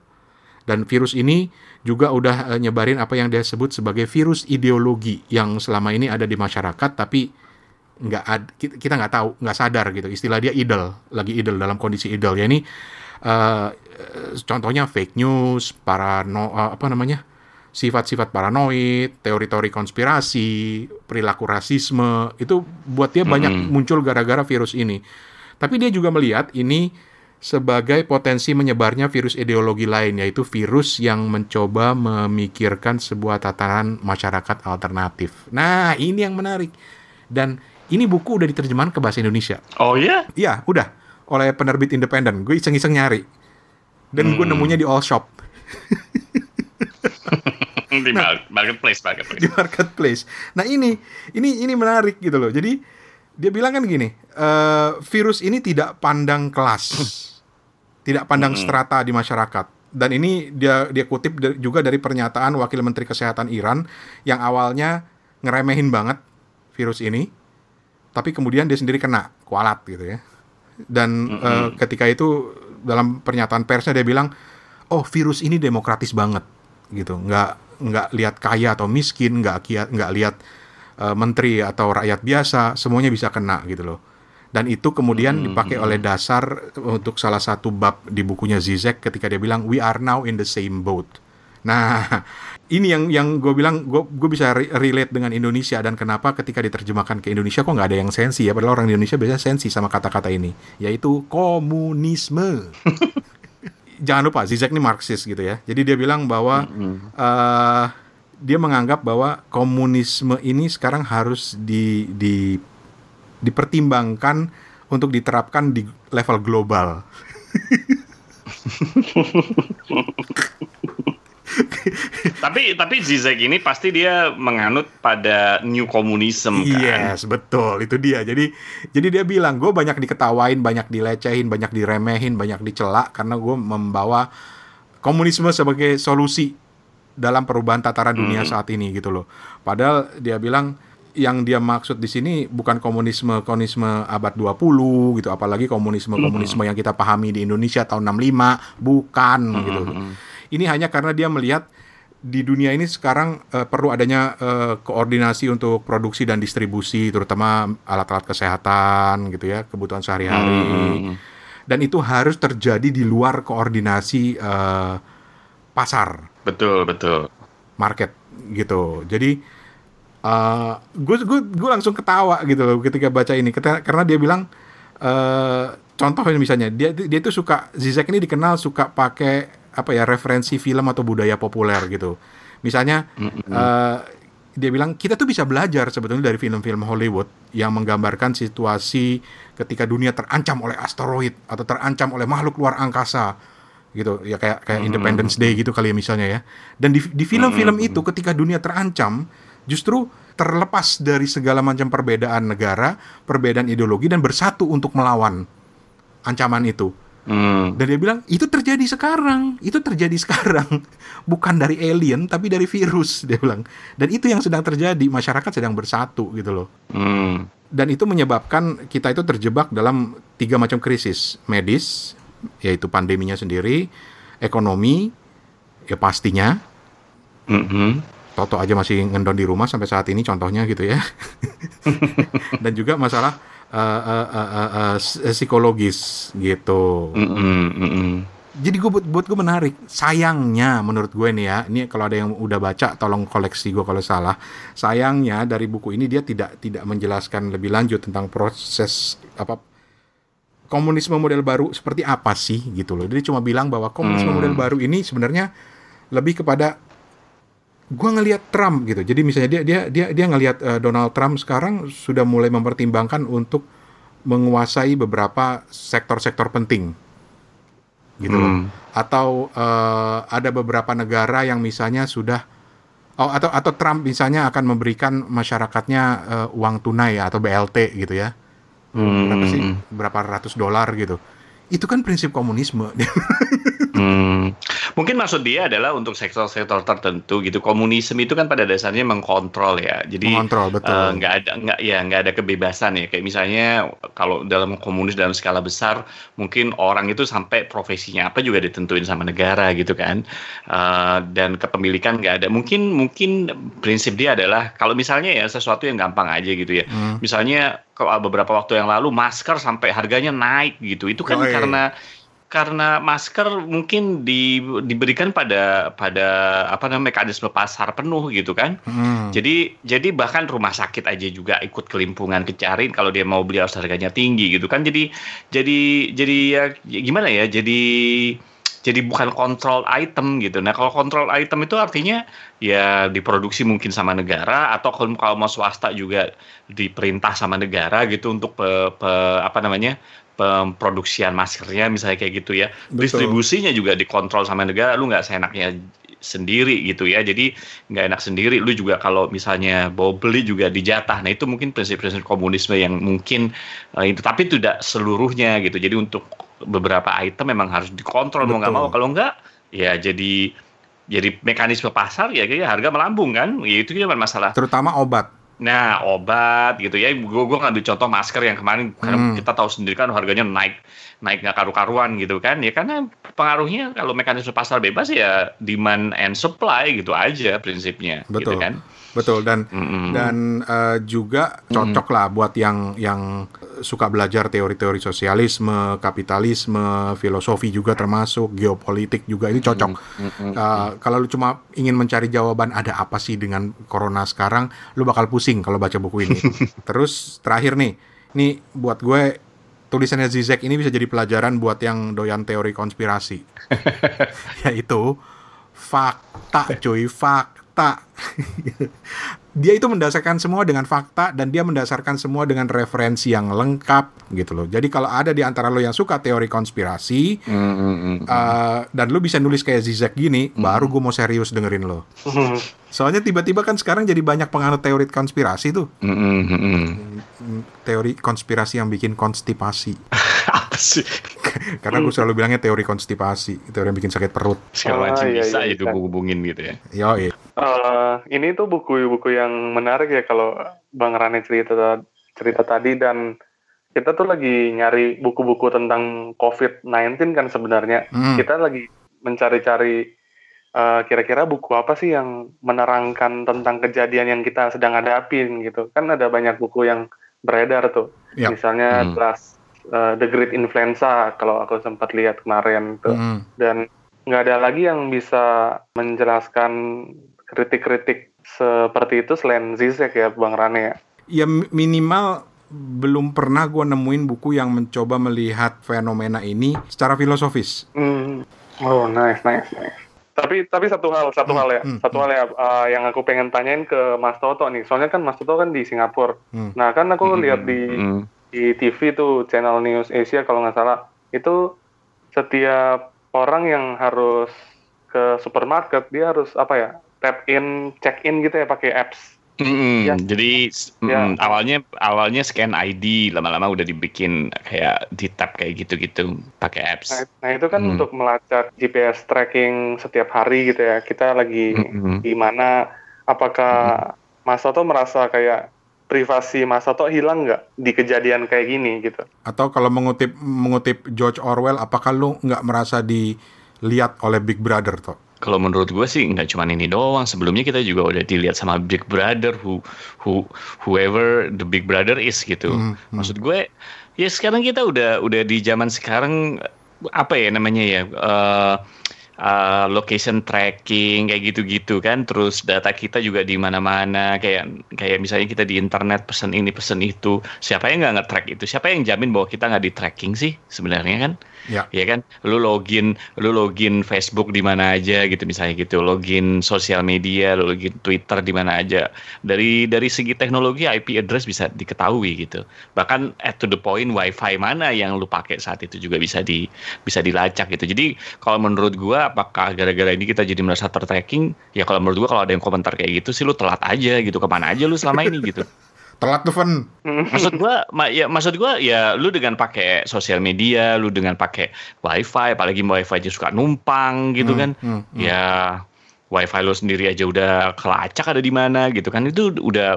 Dan virus ini juga udah eh, nyebarin apa yang dia sebut sebagai virus ideologi yang selama ini ada di masyarakat tapi nggak ad- kita nggak tahu nggak sadar gitu istilah dia idle lagi idle dalam kondisi idle ya ini eh, contohnya fake news parano eh, apa namanya sifat-sifat paranoid teori-teori konspirasi perilaku rasisme itu buat dia banyak Mm-mm. muncul gara-gara virus ini tapi dia juga melihat ini sebagai potensi menyebarnya virus ideologi lain yaitu virus yang mencoba memikirkan sebuah tatanan masyarakat alternatif. Nah, ini yang menarik. Dan ini buku udah diterjemahkan ke bahasa Indonesia. Oh ya? Iya, udah oleh penerbit independen. Gue iseng-iseng nyari. Dan gue Hmm. nemunya di all shop Di mar- marketplace, marketplace. di marketplace. Nah, ini ini ini menarik gitu loh. Jadi dia bilang kan gini, eh, virus ini tidak pandang kelas. tidak pandang Mm-mm. strata di masyarakat. Dan ini dia dia kutip juga dari pernyataan Wakil Menteri Kesehatan Iran yang awalnya ngeremehin banget virus ini, tapi kemudian dia sendiri kena kualat gitu ya. Dan Mm-mm. eh, ketika itu dalam pernyataan persnya dia bilang, oh virus ini demokratis banget gitu, nggak nggak lihat kaya atau miskin, nggak nggak lihat eh, menteri atau rakyat biasa, semuanya bisa kena gitu loh. Dan itu kemudian Hmm, dipakai hmm. oleh dasar untuk salah satu bab di bukunya Zizek ketika dia bilang we are now in the same boat. Nah, ini yang yang gue bilang gue gue bisa re- relate dengan Indonesia dan kenapa ketika diterjemahkan ke Indonesia kok nggak ada yang sensi ya padahal orang di Indonesia biasanya sensi sama kata-kata ini yaitu komunisme. Jangan lupa Zizek ini Marxis gitu ya. Jadi dia bilang bahwa Mm-mm. eh dia menganggap bahwa komunisme ini sekarang harus di, di dipertimbangkan untuk diterapkan di level global. Tapi tapi Zizek ini pasti dia menganut pada new communism kan. Yes, betul. Itu dia. Jadi jadi dia bilang, gue banyak diketawain, banyak dilecehin, banyak diremehin, banyak dicela karena gue membawa komunisme sebagai solusi dalam perubahan tataran dunia Hmm. saat ini gitu loh. Padahal dia bilang yang dia maksud di sini bukan komunisme komunisme abad 20 gitu, apalagi komunisme komunisme yang kita pahami di Indonesia tahun 65, bukan gitu. Ini hanya karena dia melihat di dunia ini sekarang eh, perlu adanya eh, koordinasi untuk produksi dan distribusi, terutama alat-alat kesehatan gitu ya, kebutuhan sehari-hari. Dan itu harus terjadi di luar koordinasi eh, pasar, Betul betul. market gitu. Jadi gue gue gue langsung ketawa gitu loh ketika baca ini, karena dia bilang eh contoh misalnya dia dia tuh suka Zizek ini dikenal suka pakai apa ya referensi film atau budaya populer gitu. Misalnya Mm-mm. eh, dia bilang kita tuh bisa belajar sebetulnya dari film-film Hollywood yang menggambarkan situasi ketika dunia terancam oleh asteroid atau terancam oleh makhluk luar angkasa. Gitu. Ya kayak kayak Independence Day gitu kali ya misalnya ya. Dan di di film-film itu ketika dunia terancam justru terlepas dari segala macam perbedaan negara perbedaan ideologi dan bersatu untuk melawan ancaman itu. Hmm. dan dia bilang itu terjadi sekarang. Itu terjadi sekarang. Bukan dari alien tapi dari virus dia bilang. Dan itu yang sedang terjadi. Masyarakat sedang bersatu gitu loh. Hmm. dan itu menyebabkan kita itu terjebak dalam tiga macam krisis. Medis yaitu pandeminya sendiri ekonomi ya pastinya Mhm. Toto aja masih ngendon di rumah sampai saat ini contohnya gitu ya dan juga masalah eh, eh, eh, eh, eh, psikologis gitu Mhm. Mhm. jadi gue buat buat gue menarik sayangnya menurut gue nih ya ini kalau ada yang udah baca tolong koleksi gue kalau salah sayangnya dari buku ini dia tidak tidak menjelaskan lebih lanjut tentang proses apa komunisme model baru seperti apa sih gitu loh dia cuma bilang bahwa komunisme Hmm. model baru ini sebenarnya lebih kepada gue ngelihat Trump gitu jadi misalnya dia dia dia dia ngelihat eh, Donald Trump sekarang sudah mulai mempertimbangkan untuk menguasai beberapa sektor-sektor penting gitu loh Hmm. atau eh, ada beberapa negara yang misalnya sudah oh atau atau Trump misalnya akan memberikan masyarakatnya eh, uang tunai atau BLT gitu ya berapa sih? Hmm. berapa ratus dolar gitu. Itu kan prinsip komunisme Hmm. Mungkin maksud dia adalah untuk sektor-sektor tertentu gitu. Komunisme itu kan pada dasarnya mengkontrol ya. Jadi mengontrol betul eh, nggak ada nggak ya nggak ada kebebasan ya. Kayak misalnya kalau dalam komunis dalam skala besar mungkin orang itu sampai profesinya apa juga ditentuin sama negara gitu kan. Eh, dan kepemilikan nggak ada. Mungkin mungkin prinsip dia adalah kalau misalnya ya sesuatu yang gampang aja gitu ya. Hmm. Misalnya beberapa waktu yang lalu masker sampai harganya naik gitu. Itu kan Yoi. karena karena masker mungkin di, diberikan pada pada apa namanya mekanisme pasar penuh gitu kan. Hmm. Jadi jadi bahkan rumah sakit aja juga ikut kelimpungan kecarin kalau dia mau beli harus harganya tinggi gitu kan. Jadi jadi jadi ya, gimana ya? Jadi jadi bukan kontrol item gitu. Nah, kalau kontrol item itu artinya ya diproduksi mungkin sama negara atau kalau kalau mau swasta juga diperintah sama negara gitu untuk pe- pe- apa namanya? Pemproduksian maskernya misalnya kayak gitu ya. Betul. Distribusinya juga dikontrol sama negara, lu nggak seenaknya sendiri gitu ya. Jadi nggak enak sendiri. Lu juga kalau misalnya mau beli juga dijatah. Nah itu mungkin prinsip-prinsip komunisme yang mungkin eh, itu. Tapi tidak seluruhnya gitu. Jadi untuk beberapa item memang harus dikontrol mau nggak Betul. mau. Kalau nggak ya jadi jadi mekanisme pasar ya kayak harga melambung kan. Ya itu cuma masalah terutama obat Nah, obat gitu ya. Gue gue ngambil contoh masker yang kemarin karena Hmm. kita tahu sendiri kan harganya naik naik nggak karu-karuan gitu kan. Ya karena pengaruhnya kalau mekanisme pasar bebas ya demand and supply gitu aja prinsipnya Betul. gitu kan. Betul dan Mm-mm. dan eh, juga cocok lah buat yang yang suka belajar teori-teori sosialisme, kapitalisme, filosofi juga termasuk geopolitik juga ini cocok. Mm-mm. Eh, kalau lu cuma ingin mencari jawaban ada apa sih dengan corona sekarang, lu bakal pusing kalau baca buku ini. Terus terakhir nih, ini buat gue tulisannya Zizek ini bisa jadi pelajaran buat yang doyan teori konspirasi. Yaitu fakta, cuy, fakta. Dia itu mendasarkan semua dengan fakta dan dia mendasarkan semua dengan referensi yang lengkap gitu loh. Jadi kalau ada di antara lo yang suka teori konspirasi Mm-mm. eh, dan lu bisa nulis kayak Zizek gini, baru gue mau serius dengerin lo. Soalnya tiba-tiba kan sekarang jadi banyak penganut teori konspirasi tuh. Mm-mm. Mm, Teori konspirasi yang bikin konstipasi. Sih? Karena gue selalu bilangnya teori konstipasi, teori yang bikin sakit perut. Segala Ah, macam iya, bisa iya, ya bisa. hubungin gitu ya. Yo, Eh, ini tuh buku-buku yang menarik ya kalau Bang Rane cerita cerita tadi dan kita tuh lagi nyari buku-buku tentang COVID-19 kan sebenarnya. Hmm. Kita lagi mencari-cari eh, kira-kira buku apa sih yang menerangkan tentang kejadian yang kita sedang hadapin gitu. Kan ada banyak buku yang beredar tuh. Yap. Misalnya Hmm. kelas eh, The Great Influenza kalau aku sempat lihat kemarin tuh Mm. dan nggak ada lagi yang bisa menjelaskan kritik-kritik seperti itu selain Zizek ya Bang Rane ya. ya mi- minimal belum pernah gue nemuin buku yang mencoba melihat fenomena ini secara filosofis. Hmm. Oh nice nice nice. Tapi tapi satu hal satu hal ya hmm, satu hal ya uh, yang aku pengen tanyain ke Mas Toto nih. Soalnya kan Mas Toto kan di Singapura. Hmm. Nah kan aku lihat di Mm-mm. Di TV tuh channel News Asia kalau nggak salah itu setiap orang yang harus ke supermarket dia harus apa ya tap in check in gitu ya pakai apps Mm, Ya. Jadi Ya. mm, awalnya awalnya scan ID, lama-lama udah dibikin kayak di tap kayak gitu-gitu pakai apps. Nah, nah itu kan Hmm. untuk melacak GPS tracking setiap hari gitu ya. Kita lagi Mm-mm. di mana? Apakah Mas Toto merasa kayak privasi Mas Toto hilang nggak di kejadian kayak gini gitu? Atau kalau mengutip mengutip George Orwell, apakah lu nggak merasa dilihat oleh Big Brother toh? Kalau menurut gue sih nggak cuma ini doang. Sebelumnya kita juga udah dilihat sama Big Brother, who, who, whoever the Big Brother is gitu. Hmm, hmm. Maksud gue, ya sekarang kita udah udah di zaman sekarang apa ya namanya ya eh, eh, location tracking kayak gitu-gitu kan. Terus data kita juga di mana-mana kayak kayak misalnya kita di internet pesan ini pesan itu. Siapa yang nggak nge-track itu? Siapa yang jamin bahwa kita nggak di tracking sih sebenarnya kan? Ya. ya kan? Lu login lu login Facebook di mana aja gitu misalnya gitu. Login sosial media lu login Twitter di mana aja. Dari dari segi teknologi IP address bisa diketahui gitu. Bahkan at to the point WiFi mana yang lu pakai saat itu juga bisa di bisa dilacak gitu. Jadi kalau menurut gua apakah gara-gara ini kita jadi merasa tertracking? Ya kalau menurut gua kalau ada yang komentar kayak gitu sih lu telat aja gitu. Ke mana aja lu selama ini gitu Telat tuh, Fen. maksud gua ma- ya maksud gua ya lu dengan pakai sosial media lu dengan pakai wifi apalagi wifi aja suka numpang gitu Hmm, kan hmm, hmm. ya wifi lu sendiri aja udah kelacak ada di mana gitu kan itu udah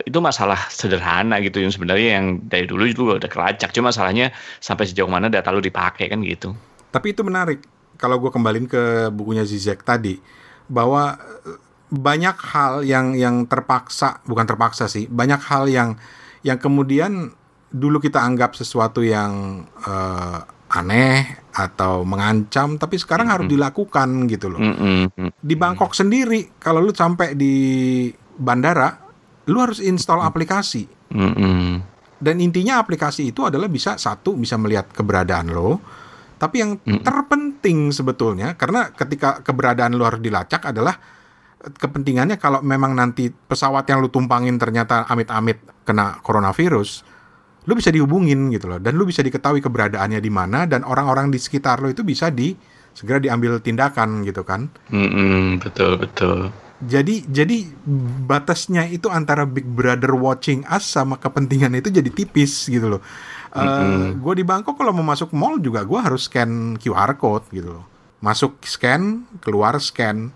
itu masalah sederhana gitu yang sebenarnya yang dari dulu juga udah kelacak cuma masalahnya sampai sejauh mana data lu dipakai kan gitu Tapi itu menarik. Kalau gue kembaliin ke bukunya Zizek tadi, bahwa banyak hal yang yang terpaksa, bukan terpaksa sih, banyak hal yang yang kemudian dulu kita anggap sesuatu yang eh, aneh atau mengancam, tapi sekarang harus dilakukan gitu loh. Mm. Di Bangkok sendiri, kalau lu sampai di bandara, lu harus install aplikasi. Mm-mm. Dan intinya aplikasi itu adalah bisa satu bisa melihat keberadaan lo, tapi yang terpenting sebetulnya karena ketika keberadaan lo harus dilacak adalah kepentingannya kalau memang nanti pesawat yang lu tumpangin ternyata amit-amit kena coronavirus, lu bisa dihubungin gitu loh dan lu bisa diketahui keberadaannya di mana dan orang-orang di sekitar lo itu bisa di segera diambil tindakan gitu kan. Mm-mm, betul betul Jadi jadi batasnya itu antara Big Brother watching us sama kepentingan itu jadi tipis gitu loh. gue di Bangkok kalau mau masuk mall juga gue harus scan QR code gitu loh. Masuk scan, keluar scan.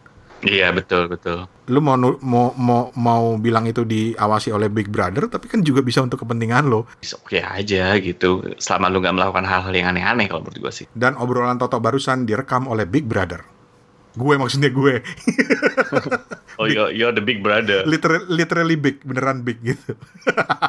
Iya betul betul Lu mau mau mau mau bilang itu diawasi oleh Big Brother, tapi kan juga bisa untuk kepentingan lo. oke aja gitu selama lu nggak melakukan hal-hal yang aneh-aneh kalau menurut gua sih Dan obrolan Toto barusan direkam oleh Big Brother. Gue maksudnya gue, oh you're, you're the big brother literally, literally big, beneran big gitu.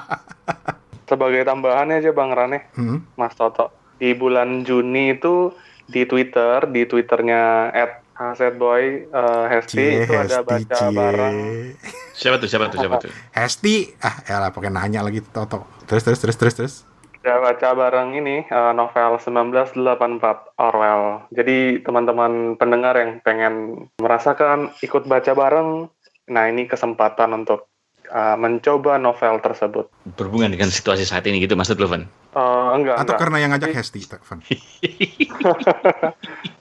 Sebagai tambahannya aja Bang Rane, Hmm. Mas Toto. Di bulan Juni itu di Twitter, di Twitternya @hasetboy uh, Hesti Cie, itu ada Hesti, baca cie. bareng siapa tuh siapa tuh siapa tuh Hesti, ah elah pakai nanya lagi Toto. Terus terus terus terus terus. Udah baca bareng ini uh, novel 1984 Orwell. Jadi teman-teman pendengar yang pengen merasakan ikut baca bareng, nah ini kesempatan untuk uh, mencoba novel tersebut. berhubungan dengan situasi saat ini gitu maksud lu Van Uh, enggak, Atau enggak. karena yang ngajak Hesti, Tevan.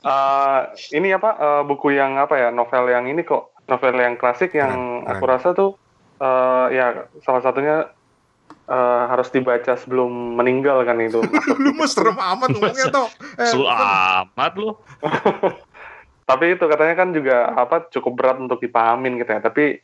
Uh, ini apa uh, buku yang apa ya novel yang ini kok novel yang klasik yang Keren, keren. aku rasa tuh uh, ya salah satunya uh, harus dibaca sebelum meninggal kan itu. Lu mah serem amat ngomongnya toh. Eh, Seru amat lu Tapi itu katanya kan juga apa cukup berat untuk dipahamin gitu ya. Tapi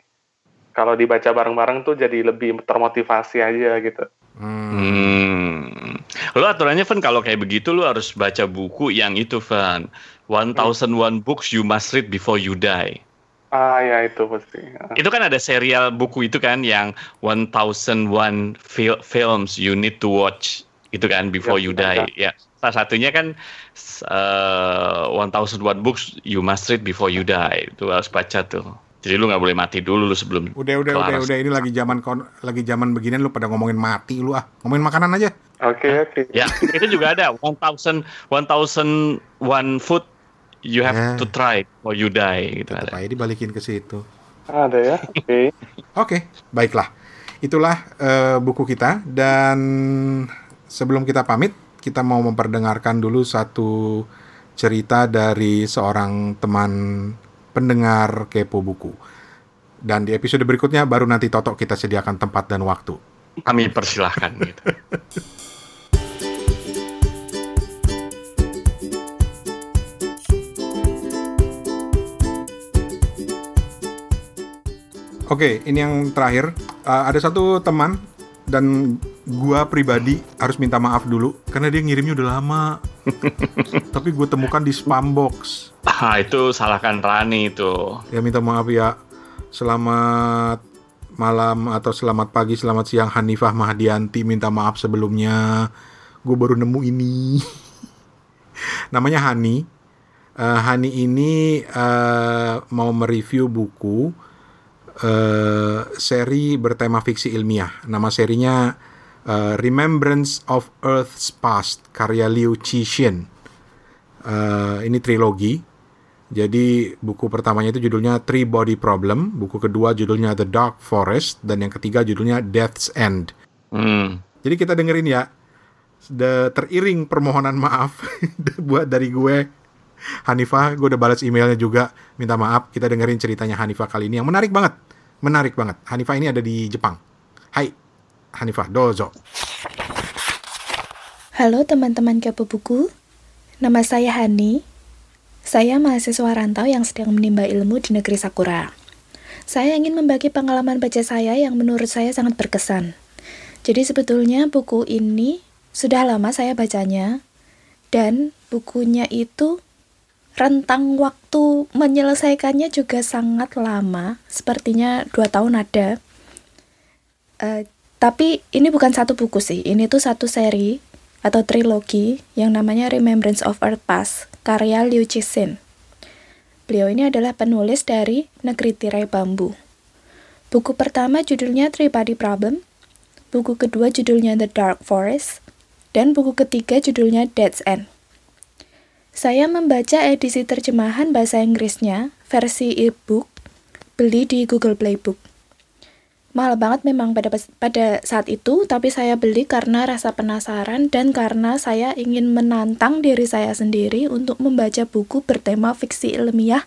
kalau dibaca bareng-bareng tuh jadi lebih termotivasi aja gitu. hmm, Hmm. Lu aturannya Van kalau kayak begitu lu harus baca buku yang itu Van. 1001 books you must read before you die. Ah ya itu pasti. Itu kan ada serial buku itu kan yang 1001 fil- films you need to watch. Itu kan before Ya, you die. Ya. Salah satunya kan s- eh, 1001 books you must read before you die. Itu harus baca tuh. Jadi lu nggak boleh mati dulu lu sebelum Udah udah kelar. udah udah ini lagi zaman kon lagi zaman beginian lu pada ngomongin mati lu ah. Ngomongin makanan aja. Oke oke. Ya, itu juga ada 1000 1001 food you have Ya. to try before you die gitu Tetap ada. aja dibalikin ke situ. Ada ya. Oke. Oke, baiklah. Itulah eh, buku kita dan sebelum kita pamit, kita mau memperdengarkan dulu satu cerita dari seorang teman pendengar kepo buku. Dan di episode berikutnya baru nanti Toto kita sediakan tempat dan waktu. Kami persilahkan gitu. Oke, ini yang terakhir. Uh, ada satu teman dan gua pribadi harus minta maaf dulu karena dia ngirimnya udah lama. Tapi gue temukan di spam box. Ah, itu salahkan Rani itu. Ya minta maaf ya. Selamat malam atau selamat pagi, selamat siang Hanifah Mahdianti. Minta maaf sebelumnya. Gue baru nemu ini. Namanya Hani. Uh, Hani ini uh, mau mereview buku uh, seri bertema fiksi ilmiah. Nama serinya uh, Remembrance of Earth's Past karya Liu Cixin. Uh, ini trilogi. Jadi buku pertamanya itu judulnya Three Body Problem, buku kedua judulnya The Dark Forest, dan yang ketiga judulnya Death's End. Hmm. Jadi kita dengerin ya, the teriring permohonan maaf buat dari gue Hanifah, gue udah balas emailnya juga, minta maaf. Kita dengerin ceritanya Hanifah kali ini yang menarik banget. Menarik banget. Hanifah ini ada di Jepang. Hai, Hanifah, dozo. Halo teman-teman kepo buku. Nama saya Hani. Saya mahasiswa rantau yang sedang menimba ilmu di negeri Sakura. Saya ingin membagi pengalaman baca saya yang menurut saya sangat berkesan. Jadi sebetulnya buku ini sudah lama saya bacanya dan bukunya itu rentang waktu menyelesaikannya juga sangat lama, sepertinya dua tahun ada. Uh, tapi ini bukan satu buku sih, ini tuh satu seri atau trilogi yang namanya Remembrance of Earth Past karya Liu Cixin. Beliau ini adalah penulis dari Negeri Tirai Bambu. Buku pertama judulnya Three Body Problem, buku kedua judulnya The Dark Forest, dan buku ketiga judulnya Dead's End. Saya membaca edisi terjemahan bahasa Inggrisnya, versi e-book, beli di Google Playbook mahal banget memang pada pada saat itu, tapi saya beli karena rasa penasaran dan karena saya ingin menantang diri saya sendiri untuk membaca buku bertema fiksi ilmiah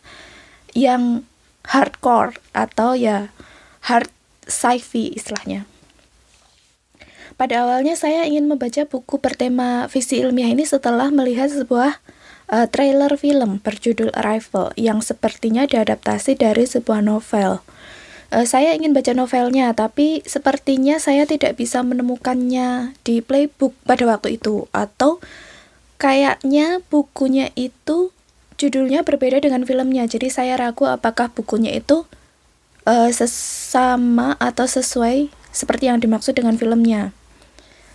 yang hardcore atau ya hard sci-fi istilahnya. Pada awalnya saya ingin membaca buku bertema fiksi ilmiah ini setelah melihat sebuah uh, trailer film berjudul Arrival yang sepertinya diadaptasi dari sebuah novel uh, saya ingin baca novelnya, tapi sepertinya saya tidak bisa menemukannya di playbook pada waktu itu, atau kayaknya bukunya itu judulnya berbeda dengan filmnya. Jadi saya ragu apakah bukunya itu uh, sesama atau sesuai seperti yang dimaksud dengan filmnya.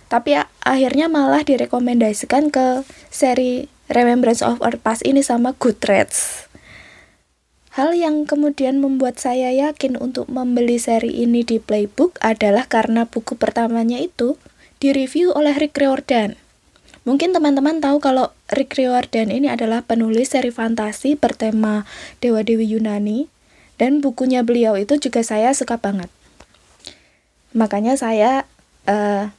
Tapi akhirnya malah direkomendasikan ke seri Remembrance of Our Past ini sama Goodreads. Hal yang kemudian membuat saya yakin untuk membeli seri ini di Playbook adalah karena buku pertamanya itu direview oleh Rick Riordan. Mungkin teman-teman tahu kalau Rick Riordan ini adalah penulis seri fantasi bertema Dewa-Dewi Yunani dan bukunya beliau itu juga saya suka banget. Makanya saya uh,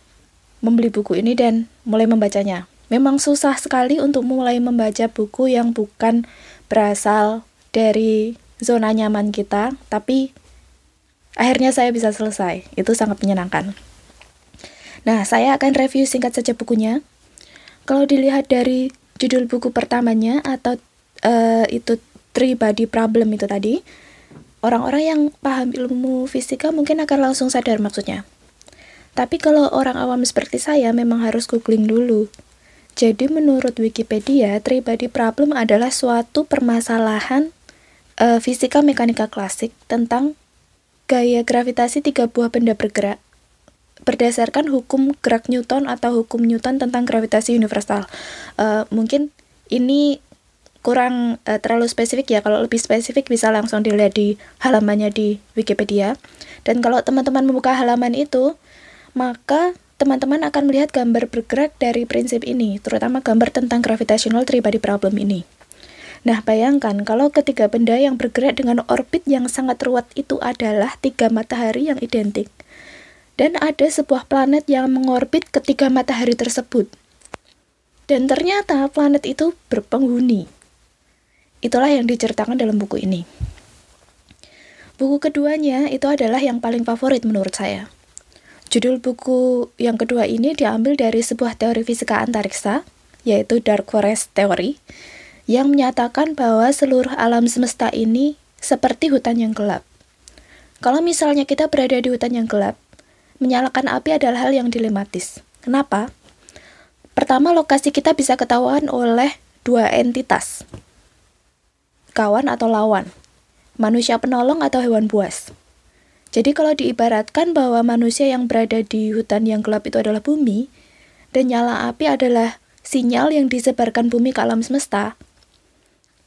membeli buku ini dan mulai membacanya. Memang susah sekali untuk mulai membaca buku yang bukan berasal dari zona nyaman kita, tapi akhirnya saya bisa selesai. Itu sangat menyenangkan. Nah, saya akan review singkat saja bukunya. Kalau dilihat dari judul buku pertamanya atau uh, itu Three Body Problem itu tadi, orang-orang yang paham ilmu fisika mungkin akan langsung sadar maksudnya. Tapi kalau orang awam seperti saya memang harus googling dulu. Jadi menurut Wikipedia, Three Body Problem adalah suatu permasalahan uh, fisika mekanika klasik tentang gaya gravitasi tiga buah benda bergerak berdasarkan hukum gerak Newton atau hukum Newton tentang gravitasi universal. Uh, mungkin ini kurang uh, terlalu spesifik ya. Kalau lebih spesifik bisa langsung dilihat di halamannya di Wikipedia. Dan kalau teman-teman membuka halaman itu, maka teman-teman akan melihat gambar bergerak dari prinsip ini, terutama gambar tentang gravitational three-body problem ini. Nah, bayangkan kalau ketiga benda yang bergerak dengan orbit yang sangat ruwet itu adalah tiga matahari yang identik. Dan ada sebuah planet yang mengorbit ketiga matahari tersebut. Dan ternyata planet itu berpenghuni. Itulah yang diceritakan dalam buku ini. Buku keduanya itu adalah yang paling favorit menurut saya. Judul buku yang kedua ini diambil dari sebuah teori fisika antariksa, yaitu Dark Forest Theory, yang menyatakan bahwa seluruh alam semesta ini seperti hutan yang gelap. Kalau misalnya kita berada di hutan yang gelap, menyalakan api adalah hal yang dilematis. Kenapa? Pertama, lokasi kita bisa ketahuan oleh dua entitas, kawan atau lawan, manusia penolong atau hewan buas. Jadi kalau diibaratkan bahwa manusia yang berada di hutan yang gelap itu adalah bumi, dan nyala api adalah sinyal yang disebarkan bumi ke alam semesta,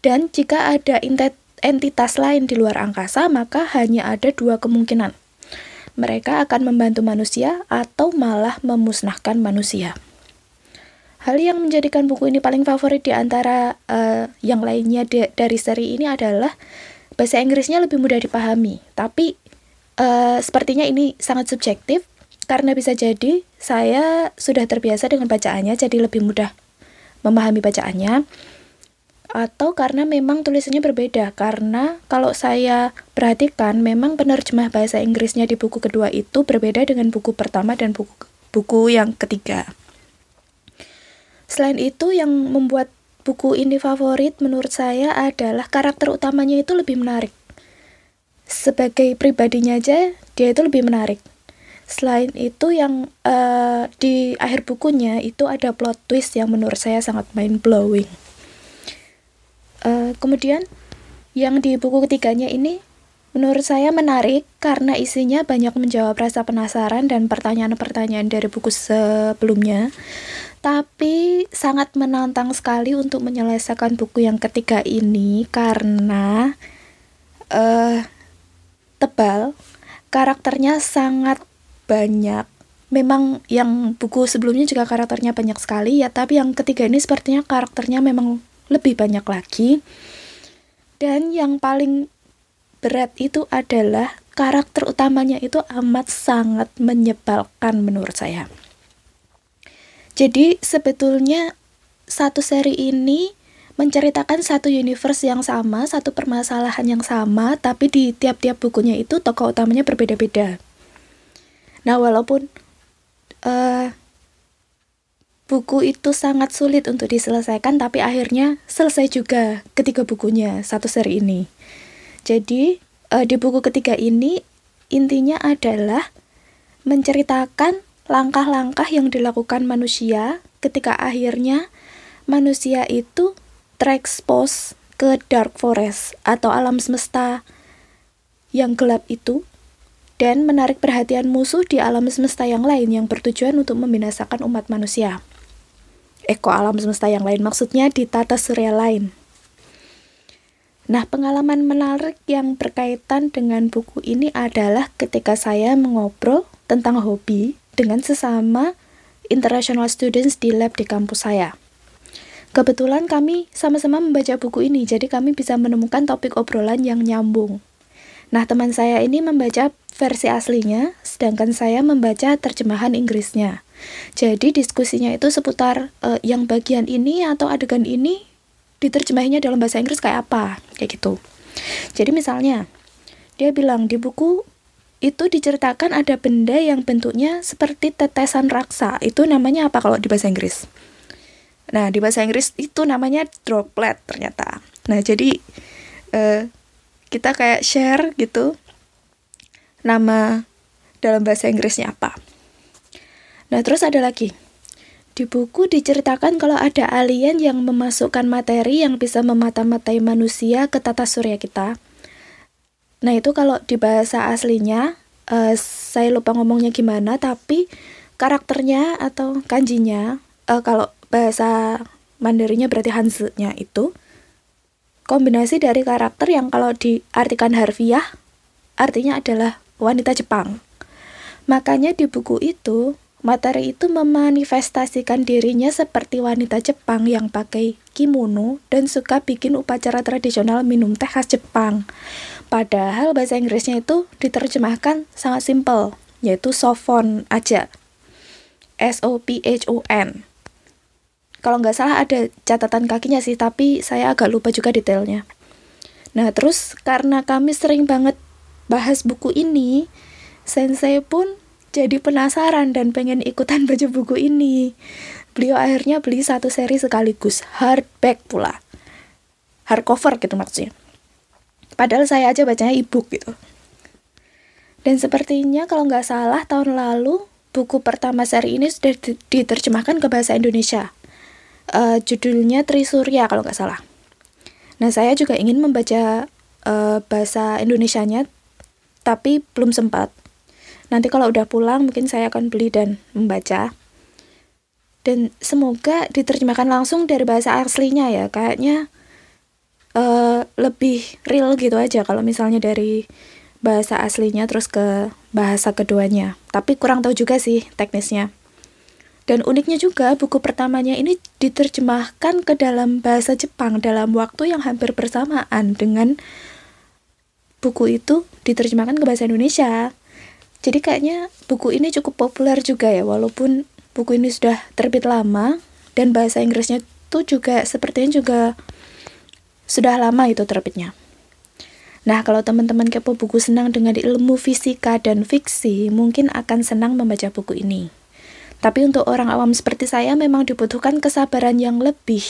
dan jika ada entitas lain di luar angkasa, maka hanya ada dua kemungkinan. Mereka akan membantu manusia atau malah memusnahkan manusia. Hal yang menjadikan buku ini paling favorit di antara uh, yang lainnya de dari seri ini adalah bahasa Inggrisnya lebih mudah dipahami. Tapi uh, sepertinya ini sangat subjektif karena bisa jadi saya sudah terbiasa dengan bacaannya jadi lebih mudah memahami bacaannya atau karena memang tulisannya berbeda karena kalau saya perhatikan memang penerjemah bahasa Inggrisnya di buku kedua itu berbeda dengan buku pertama dan buku buku yang ketiga. Selain itu yang membuat buku ini favorit menurut saya adalah karakter utamanya itu lebih menarik. Sebagai pribadinya aja dia itu lebih menarik. Selain itu yang uh, di akhir bukunya itu ada plot twist yang menurut saya sangat mind blowing. Uh, kemudian yang di buku ketiganya ini menurut saya menarik karena isinya banyak menjawab rasa penasaran dan pertanyaan-pertanyaan dari buku sebelumnya tapi sangat menantang sekali untuk menyelesaikan buku yang ketiga ini karena uh, tebal, karakternya sangat banyak. Memang yang buku sebelumnya juga karakternya banyak sekali ya, tapi yang ketiga ini sepertinya karakternya memang lebih banyak lagi. Dan yang paling berat itu adalah karakter utamanya itu amat sangat menyebalkan menurut saya. Jadi sebetulnya satu seri ini menceritakan satu universe yang sama, satu permasalahan yang sama, tapi di tiap-tiap bukunya itu tokoh utamanya berbeda-beda. Nah, walaupun uh, buku itu sangat sulit untuk diselesaikan, tapi akhirnya selesai juga ketiga bukunya satu seri ini. Jadi, uh, di buku ketiga ini intinya adalah menceritakan langkah-langkah yang dilakukan manusia ketika akhirnya manusia itu terekspos ke dark forest atau alam semesta yang gelap itu dan menarik perhatian musuh di alam semesta yang lain yang bertujuan untuk membinasakan umat manusia. Eko alam semesta yang lain maksudnya di tata surya lain. Nah, pengalaman menarik yang berkaitan dengan buku ini adalah ketika saya mengobrol tentang hobi dengan sesama international students di lab di kampus saya. Kebetulan kami sama-sama membaca buku ini, jadi kami bisa menemukan topik obrolan yang nyambung. Nah, teman saya ini membaca versi aslinya, sedangkan saya membaca terjemahan Inggrisnya. Jadi diskusinya itu seputar uh, yang bagian ini atau adegan ini diterjemahinya dalam bahasa Inggris kayak apa, kayak gitu. Jadi misalnya, dia bilang di buku itu diceritakan ada benda yang bentuknya seperti tetesan raksa. Itu namanya apa kalau di bahasa Inggris? Nah, di bahasa Inggris itu namanya droplet ternyata. Nah, jadi uh, kita kayak share gitu nama dalam bahasa Inggrisnya apa. Nah, terus ada lagi. Di buku diceritakan kalau ada alien yang memasukkan materi yang bisa memata-matai manusia ke tata surya kita Nah itu kalau di bahasa aslinya uh, saya lupa ngomongnya gimana tapi karakternya atau kanjinya uh, kalau bahasa Mandarinnya berarti Hanzi-nya itu kombinasi dari karakter yang kalau diartikan harfiah artinya adalah wanita Jepang. Makanya di buku itu materi itu memanifestasikan dirinya seperti wanita Jepang yang pakai kimono dan suka bikin upacara tradisional minum teh khas Jepang. Padahal bahasa Inggrisnya itu diterjemahkan sangat simpel, yaitu sofon aja. S O P H O N. Kalau nggak salah ada catatan kakinya sih, tapi saya agak lupa juga detailnya. Nah, terus karena kami sering banget bahas buku ini, Sensei pun jadi penasaran dan pengen ikutan baca buku ini. Beliau akhirnya beli satu seri sekaligus, hardback pula. Hardcover gitu maksudnya. Padahal saya aja bacanya e-book gitu. Dan sepertinya kalau nggak salah tahun lalu buku pertama seri ini sudah diterjemahkan ke bahasa Indonesia. Uh, judulnya Trisurya kalau nggak salah. Nah saya juga ingin membaca uh, bahasa Indonesianya, tapi belum sempat. Nanti kalau udah pulang mungkin saya akan beli dan membaca. Dan semoga diterjemahkan langsung dari bahasa aslinya ya. Kayaknya uh, lebih real gitu aja kalau misalnya dari bahasa aslinya terus ke bahasa keduanya. Tapi kurang tahu juga sih teknisnya. Dan uniknya juga buku pertamanya ini diterjemahkan ke dalam bahasa Jepang dalam waktu yang hampir bersamaan dengan buku itu diterjemahkan ke bahasa Indonesia. Jadi kayaknya buku ini cukup populer juga ya walaupun buku ini sudah terbit lama dan bahasa Inggrisnya itu juga sepertinya juga sudah lama itu terbitnya. Nah, kalau teman-teman kepo buku senang dengan ilmu fisika dan fiksi, mungkin akan senang membaca buku ini. Tapi untuk orang awam seperti saya memang dibutuhkan kesabaran yang lebih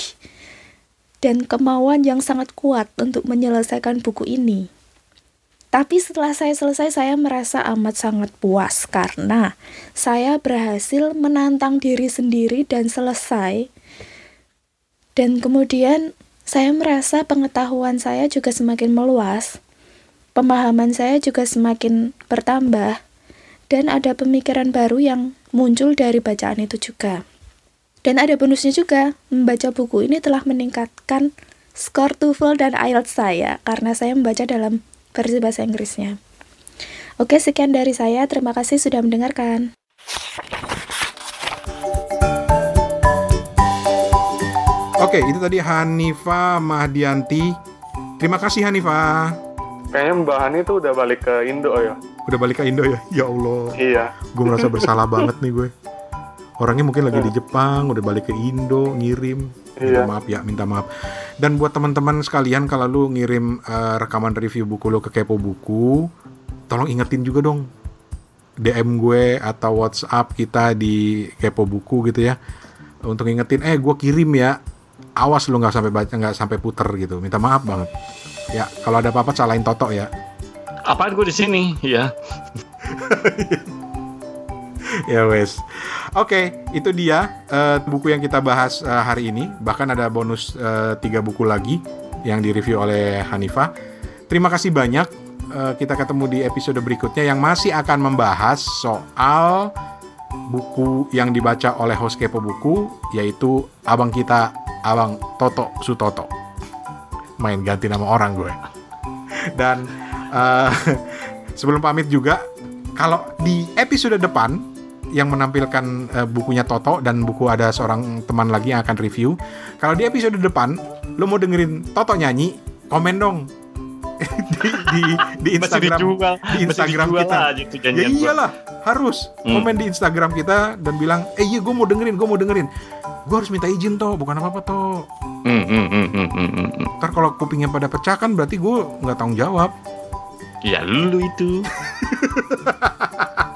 dan kemauan yang sangat kuat untuk menyelesaikan buku ini. Tapi setelah saya selesai, saya merasa amat sangat puas karena saya berhasil menantang diri sendiri dan selesai. Dan kemudian saya merasa pengetahuan saya juga semakin meluas, pemahaman saya juga semakin bertambah, dan ada pemikiran baru yang muncul dari bacaan itu juga. Dan ada bonusnya juga, membaca buku ini telah meningkatkan skor TOEFL dan IELTS saya, karena saya membaca dalam versi bahasa Inggrisnya. Oke, sekian dari saya. Terima kasih sudah mendengarkan. Oke, itu tadi Hanifa Mahdianti. Terima kasih Hanifa. Kayaknya Mbak Hani tuh udah balik ke Indo ya. Udah balik ke Indo ya? Ya Allah. Iya. Gue merasa bersalah banget nih gue. Orangnya mungkin lagi di Jepang, udah balik ke Indo, ngirim. Minta Iya. maaf ya, minta maaf. Dan buat teman-teman sekalian, kalau lu ngirim eh, rekaman review buku lu ke Kepo Buku, tolong ingetin juga dong. DM gue atau WhatsApp kita di Kepo Buku gitu ya. Untuk ingetin, eh gue kirim ya. Awas lu nggak sampai baca, nggak sampai puter gitu. Minta maaf banget. Ya, kalau ada apa-apa salahin Toto ya. Apaan gue di sini? Ya. ya wes. Oke, itu dia eh, buku yang kita bahas eh, hari ini. Bahkan ada bonus eh, tiga buku lagi yang direview oleh Hanifah. Terima kasih banyak. Eh, kita ketemu di episode berikutnya yang masih akan membahas soal buku yang dibaca oleh host Kepo Buku, yaitu abang kita, abang Toto Sutoto. Main ganti nama orang gue. Dan eh, sebelum pamit juga, kalau di episode depan yang menampilkan eh, bukunya Toto dan buku ada seorang teman lagi yang akan review. Kalau di episode depan lo mau dengerin Toto nyanyi, komen dong di di, di Masih Instagram dijual. di Instagram kita. tuh Ya janjian gua. iyalah, harus Hmm. komen di Instagram kita dan bilang, eh iya gue mau dengerin, gue mau dengerin. Gue harus minta izin toh, bukan apa-apa toh. Hmm, hmm, hmm, hmm, hmm, hmm, hmm. Ntar kalau kupingnya pada pecah kan berarti gue nggak tanggung jawab. Ya lu itu.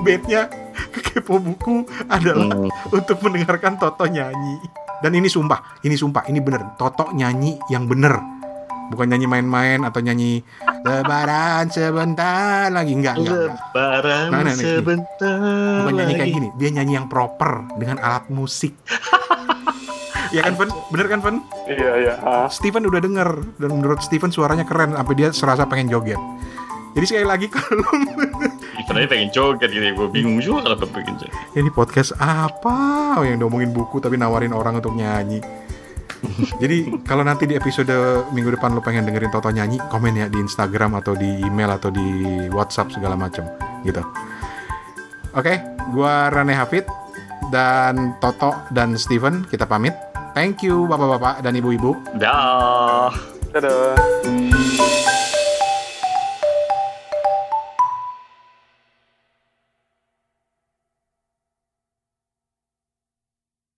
Clickbaitnya ke kepo buku adalah Hmm. untuk mendengarkan Toto nyanyi. Dan ini sumpah, ini sumpah, ini bener. Toto nyanyi yang bener. Bukan nyanyi main-main atau nyanyi lebaran sebentar lagi. Enggak, enggak, enggak. Lebaran Nah, nah, nih. sebentar Bukan nyanyi kayak gini. Dia nyanyi yang proper dengan alat musik. Iya kan, Fen? Bener kan, Fen? Iya, iya. Steven udah denger. Dan menurut Steven suaranya keren. Sampai dia serasa pengen joget. Jadi sekali lagi kalau Ibaratnya pengen joget gitu Gue bingung juga kalau pengen joget ini podcast apa Oh, yang ngomongin buku tapi nawarin orang untuk nyanyi. Jadi kalau nanti di episode minggu depan lo pengen dengerin Toto nyanyi, komen ya di Instagram atau di email atau di WhatsApp segala macam gitu. Oke, gua Rane Hafid dan Toto dan Steven kita pamit. Thank you bapak-bapak dan ibu-ibu. Dah Dadah.